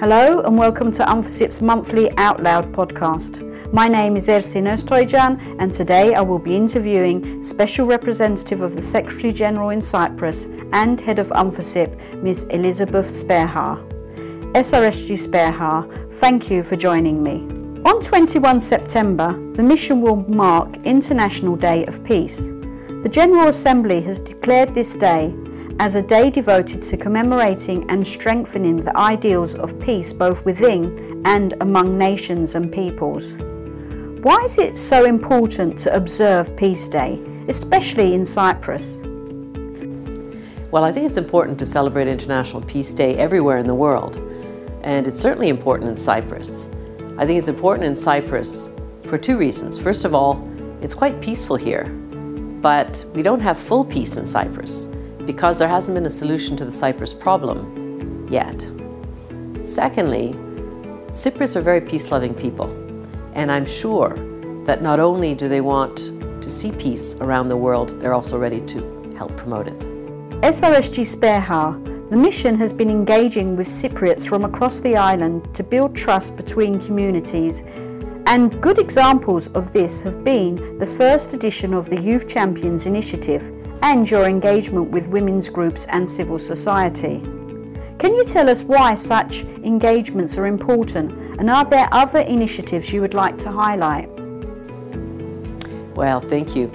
Hello and welcome to UNFICYP's monthly Out Loud podcast. My name is Ersin Öztoycan and today I will be interviewing Special Representative of the Secretary General in Cyprus and Head of UNFICYP, Ms. Elizabeth Spehar. SRSG Spehar, thank you for joining me. On 21 September, the mission will mark International Day of Peace. The General Assembly has declared this day as a day devoted to commemorating and strengthening the ideals of peace both within and among nations and peoples. Why is it so important to observe Peace Day, especially in Cyprus? Well, I think it's important to celebrate International Peace Day everywhere in the world, and it's certainly important in Cyprus. I think it's important in Cyprus for two reasons. First of all, it's quite peaceful here, but we don't have full peace in Cyprus because there hasn't been a solution to the Cyprus problem yet. Secondly, Cypriots are very peace loving people, and I'm sure that not only do they want to see peace around the world, they're also ready to help promote it. SRSG Spehar, the mission has been engaging with Cypriots from across the island to build trust between communities and good examples of this have been the first edition of the Youth Champions Initiative and your engagement with women's groups and civil society. Can you tell us why such engagements are important and are there other initiatives you would like to highlight? Well, thank you.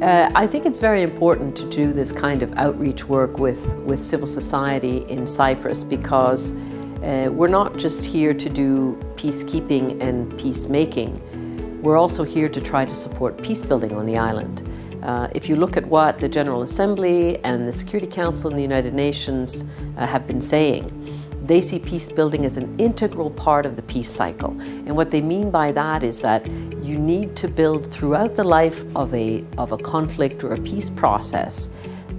Uh, I think it's very important to do this kind of outreach work with, with civil society in Cyprus because uh, we're not just here to do peacekeeping and peacemaking. We're also here to try to support peace building on the island. Uh, if you look at what the General Assembly and the Security Council and the United Nations uh, have been saying, they see peace building as an integral part of the peace cycle. And what they mean by that is that you need to build throughout the life of a, of a conflict or a peace process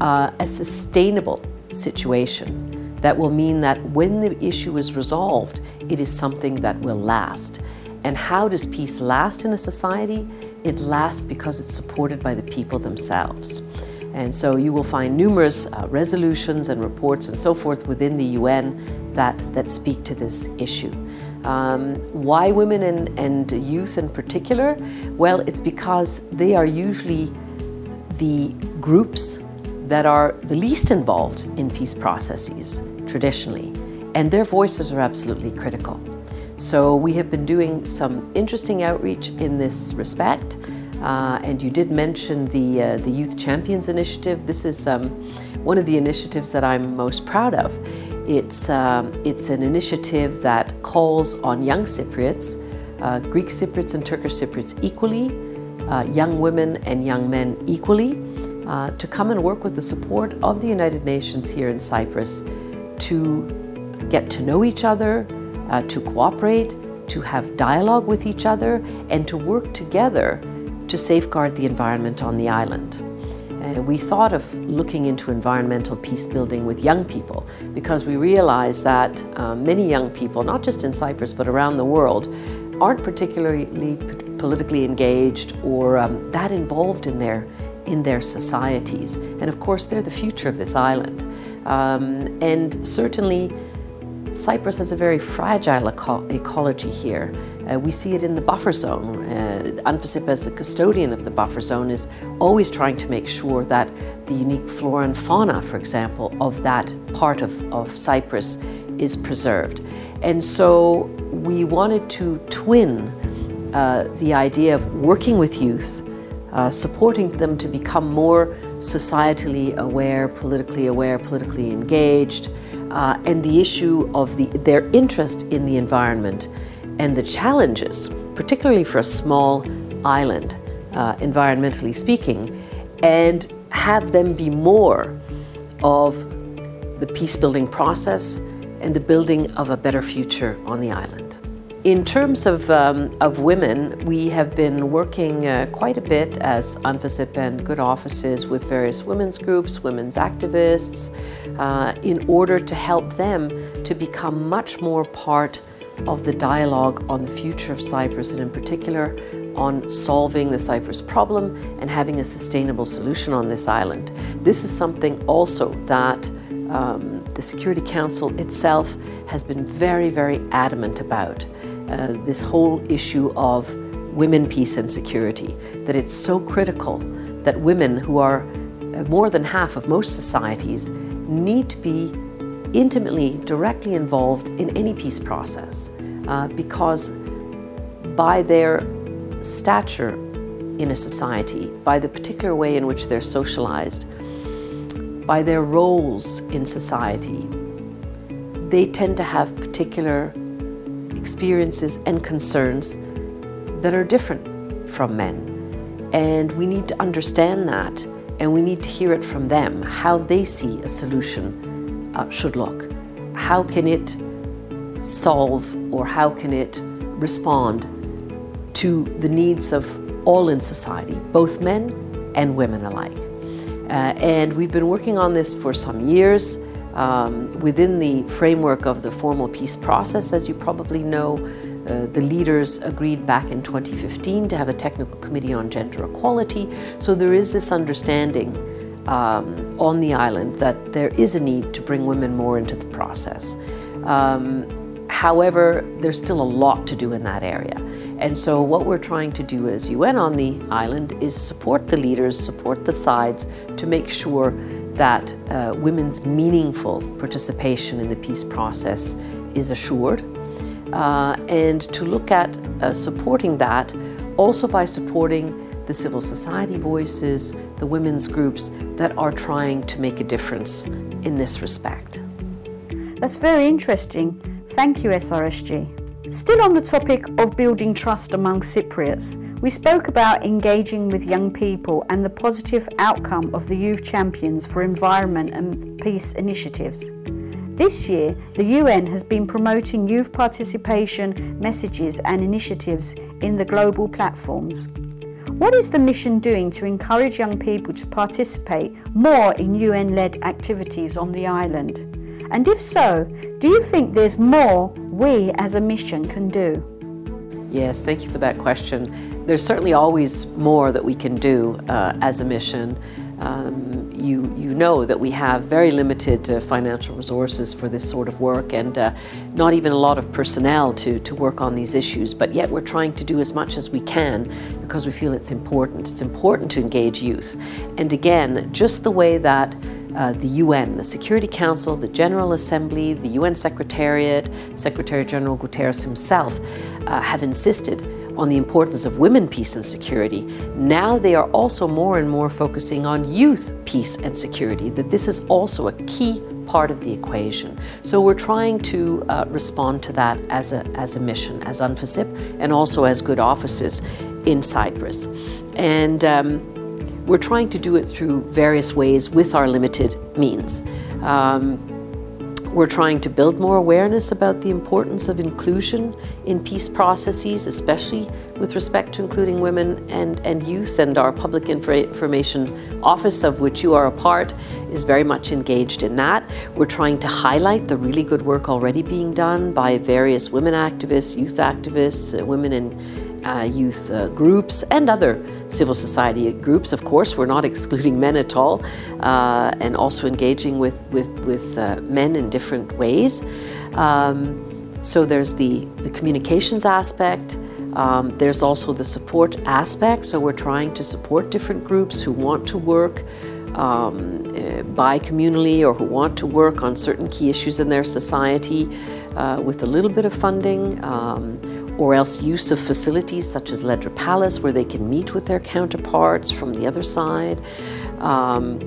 uh, a sustainable situation that will mean that when the issue is resolved, it is something that will last. And how does peace last in a society? It lasts because it's supported by the people themselves. And so you will find numerous uh, resolutions and reports and so forth within the UN that, that speak to this issue. Um, why women and, and youth in particular? Well, it's because they are usually the groups that are the least involved in peace processes traditionally, and their voices are absolutely critical. So we have been doing some interesting outreach in this respect. Uh, and you did mention the, uh, the Youth Champions Initiative. This is um, one of the initiatives that I'm most proud of. It's, um, it's an initiative that calls on young Cypriots, uh, Greek Cypriots and Turkish Cypriots equally, uh, young women and young men equally, uh, to come and work with the support of the United Nations here in Cyprus to get to know each other, uh, to cooperate, to have dialogue with each other, and to work together to safeguard the environment on the island. Uh, we thought of looking into environmental peace building with young people because we realized that uh, many young people, not just in Cyprus but around the world, aren't particularly politically engaged or um, that involved in their in their societies. And of course, they're the future of this island. Um, and certainly, Cyprus has a very fragile eco ecology here. Uh, we see it in the buffer zone. Uh, UNFICYP, as a custodian of the buffer zone, is always trying to make sure that the unique flora and fauna, for example, of that part of, of Cyprus is preserved. And so we wanted to twin uh, the idea of working with youth, uh, supporting them to become more societally aware, politically aware, politically engaged, uh, and the issue of the, their interest in the environment and the challenges, particularly for a small island, uh, environmentally speaking, and have them be more of the peace building process and the building of a better future on the island. In terms of, um, of women, we have been working uh, quite a bit as UNFICYP and good offices with various women's groups, women's activists, uh, in order to help them to become much more part of the dialogue on the future of Cyprus and in particular on solving the Cyprus problem and having a sustainable solution on this island. This is something also that um, the Security Council itself has been very, very adamant about uh, this whole issue of women, peace, and security. That it's so critical that women, who are uh, more than half of most societies, need to be intimately, directly involved in any peace process uh, because by their stature in a society, by the particular way in which they're socialized, by their roles in society, they tend to have particular experiences and concerns that are different from men. And we need to understand that and we need to hear it from them how they see a solution uh, should look. How can it solve or how can it respond to the needs of all in society, both men and women alike? Uh, and we've been working on this for some years um, within the framework of the formal peace process, as you probably know. Uh, the leaders agreed back in 2015 to have a technical committee on gender equality. So there is this understanding um, on the island that there is a need to bring women more into the process. Um, however, there's still a lot to do in that area. And so, what we're trying to do as UN on the island is support the leaders, support the sides to make sure that uh, women's meaningful participation in the peace process is assured uh, and to look at uh, supporting that also by supporting the civil society voices, the women's groups that are trying to make a difference in this respect. That's very interesting. Thank you, SRSG. Still on the topic of building trust among Cypriots, we spoke about engaging with young people and the positive outcome of the Youth Champions for Environment and Peace initiatives. This year, the UN has been promoting youth participation messages and initiatives in the global platforms. What is the mission doing to encourage young people to participate more in UN led activities on the island? And if so, do you think there's more we as a mission can do? Yes, thank you for that question. There's certainly always more that we can do uh, as a mission. Um, you, you know that we have very limited uh, financial resources for this sort of work and uh, not even a lot of personnel to, to work on these issues, but yet we're trying to do as much as we can because we feel it's important. It's important to engage youth. And again, just the way that uh, the UN, the Security Council, the General Assembly, the UN Secretariat, Secretary General Guterres himself uh, have insisted on the importance of women peace and security, now they are also more and more focusing on youth peace and security, that this is also a key part of the equation. So we're trying to uh, respond to that as a, as a mission, as UNFICYP, and also as good offices in Cyprus. And um, we're trying to do it through various ways with our limited means. Um, we're trying to build more awareness about the importance of inclusion in peace processes, especially with respect to including women and, and youth. And our Public Information Office, of which you are a part, is very much engaged in that. We're trying to highlight the really good work already being done by various women activists, youth activists, uh, women in uh, youth uh, groups and other civil society groups. Of course, we're not excluding men at all, uh, and also engaging with with with uh, men in different ways. Um, so there's the the communications aspect. Um, there's also the support aspect. So we're trying to support different groups who want to work. Um, uh, bi-communally or who want to work on certain key issues in their society uh, with a little bit of funding um, or else use of facilities such as Ledra Palace, where they can meet with their counterparts from the other side. Um,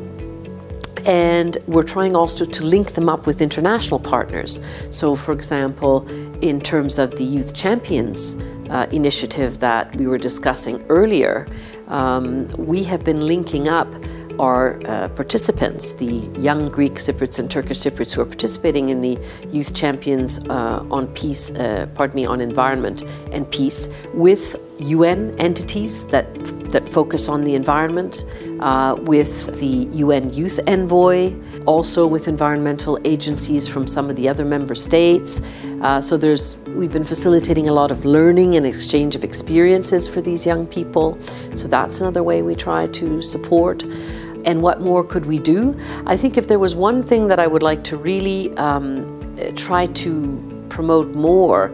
and we're trying also to link them up with international partners. So, for example, in terms of the Youth Champions uh, initiative that we were discussing earlier, um, we have been linking up are uh, participants, the young Greek Cypriots and Turkish Cypriots who are participating in the Youth Champions uh, on Peace, uh, pardon me, on Environment and Peace, with UN entities that that focus on the environment, uh, with the UN Youth Envoy, also with environmental agencies from some of the other member states. Uh, so there's we've been facilitating a lot of learning and exchange of experiences for these young people. So that's another way we try to support. And what more could we do? I think if there was one thing that I would like to really um, try to promote more,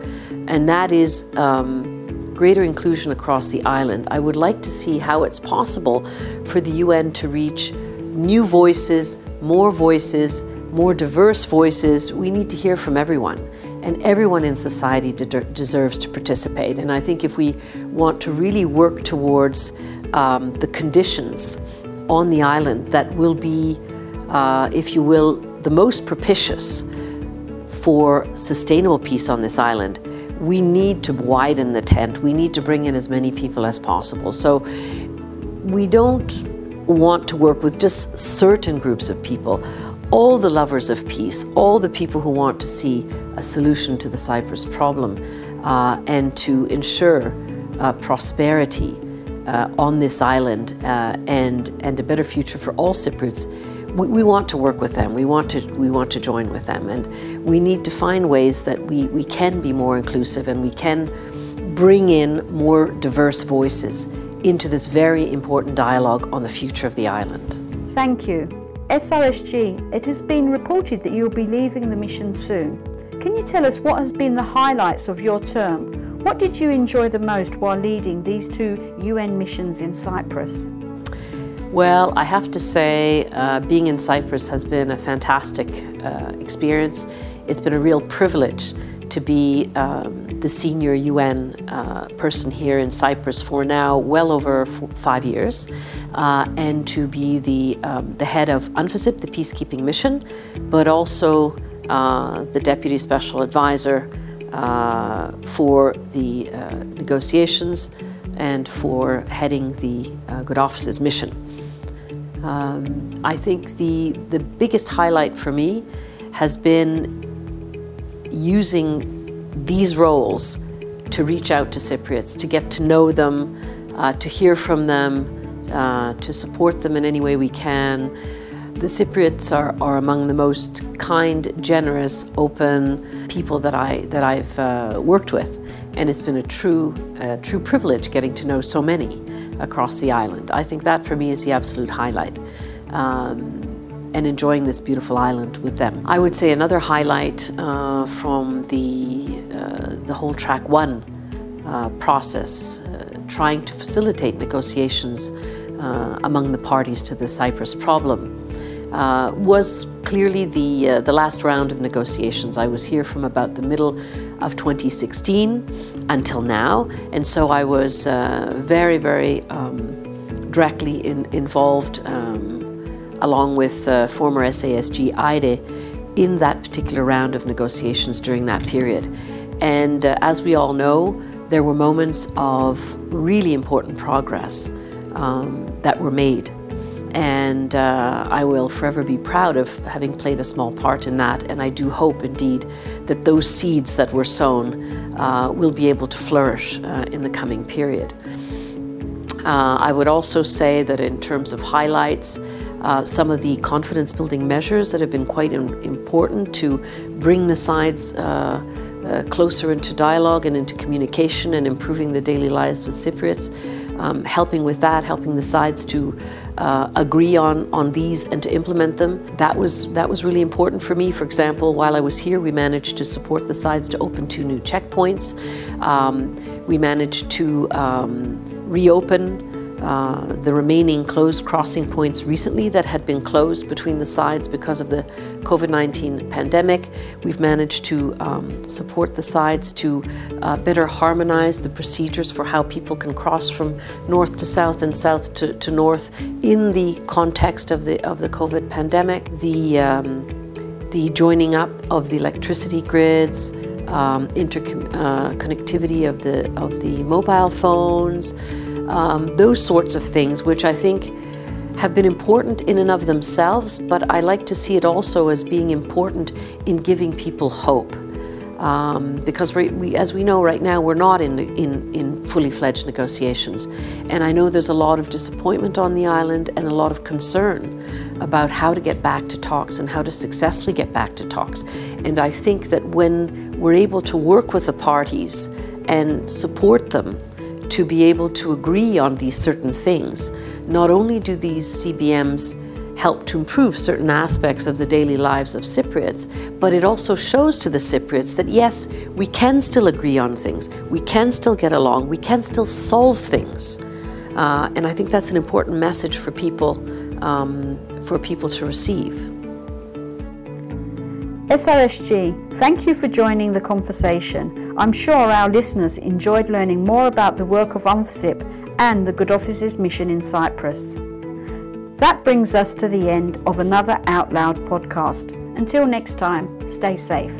and that is um, greater inclusion across the island. I would like to see how it's possible for the UN to reach new voices, more voices, more diverse voices. We need to hear from everyone, and everyone in society de deserves to participate. And I think if we want to really work towards um, the conditions on the island that will be, uh, if you will, the most propitious for sustainable peace on this island, we need to widen the tent. We need to bring in as many people as possible. So we don't want to work with just certain groups of people. All the lovers of peace, all the people who want to see a solution to the Cyprus problem uh, and to ensure uh, prosperity uh, on this island uh, and, and a better future for all Cypriots, we, we, want to work with them. We want to, we want to join with them. And we need to find ways that we, we can be more inclusive and we can bring in more diverse voices into this very important dialogue on the future of the island. Thank you. SRSG, it has been reported that you'll be leaving the mission soon. Can you tell us what has been the highlights of your term what did you enjoy the most while leading these two UN missions in Cyprus? Well, I have to say, uh, being in Cyprus has been a fantastic uh, experience. It's been a real privilege to be um, the senior UN uh, person here in Cyprus for now well over five years, uh, and to be the, um, the head of UNFICYP, the peacekeeping mission, but also uh, the deputy special advisor uh, for the uh, negotiations and for heading the uh, Good Office's mission. Um, I think the, the biggest highlight for me has been using these roles to reach out to Cypriots, to get to know them, uh, to hear from them, uh, to support them in any way we can, the Cypriots are, are among the most kind, generous, open people that, I, that I've uh, worked with. And it's been a true, uh, true privilege getting to know so many across the island. I think that for me is the absolute highlight. Um, and enjoying this beautiful island with them. I would say another highlight uh, from the, uh, the whole track one uh, process, trying to facilitate negotiations uh, among the parties to the Cyprus problem uh, was clearly the, uh, the last round of negotiations. I was here from about the middle of 2016 until now, and so I was uh, very, very um, directly in, involved, um, along with uh, former SASG Eide, in that particular round of negotiations during that period. And uh, as we all know, there were moments of really important progress um, that were made and uh, I will forever be proud of having played a small part in that. And I do hope indeed that those seeds that were sown uh, will be able to flourish uh, in the coming period. Uh, I would also say that in terms of highlights, uh, some of the confidence building measures that have been quite important to bring the sides uh, closer into dialogue and into communication and improving the daily lives with Cypriots um, helping with that, helping the sides to uh, agree on, on these and to implement them. That was, that was really important for me. For example, while I was here, we managed to support the sides to open two new checkpoints. Um, we managed to um, reopen uh, the remaining closed crossing points recently that had been closed between the sides because of the COVID 19 pandemic. We've managed to um, support the sides to uh, better harmonize the procedures for how people can cross from north to south and south to, to north in the context of the, of the COVID pandemic. The, um, the joining up of the electricity grids, um, interconnectivity uh, of the of the mobile phones, um, those sorts of things, which I think have been important in and of themselves, but I like to see it also as being important in giving people hope. Um, because we, we, as we know right now, we're not in, in, in fully fledged negotiations. And I know there's a lot of disappointment on the island and a lot of concern about how to get back to talks and how to successfully get back to talks. And I think that when we're able to work with the parties and support them to be able to agree on these certain things, not only do these CBMs help to improve certain aspects of the daily lives of Cypriots, but it also shows to the Cypriots that yes, we can still agree on things, we can still get along, we can still solve things. Uh, and I think that's an important message for people, um, for people to receive. SRSG, thank you for joining the conversation. I'm sure our listeners enjoyed learning more about the work of UNFICYP and the Good Office's mission in Cyprus. That brings us to the end of another Out Loud podcast. Until next time, stay safe.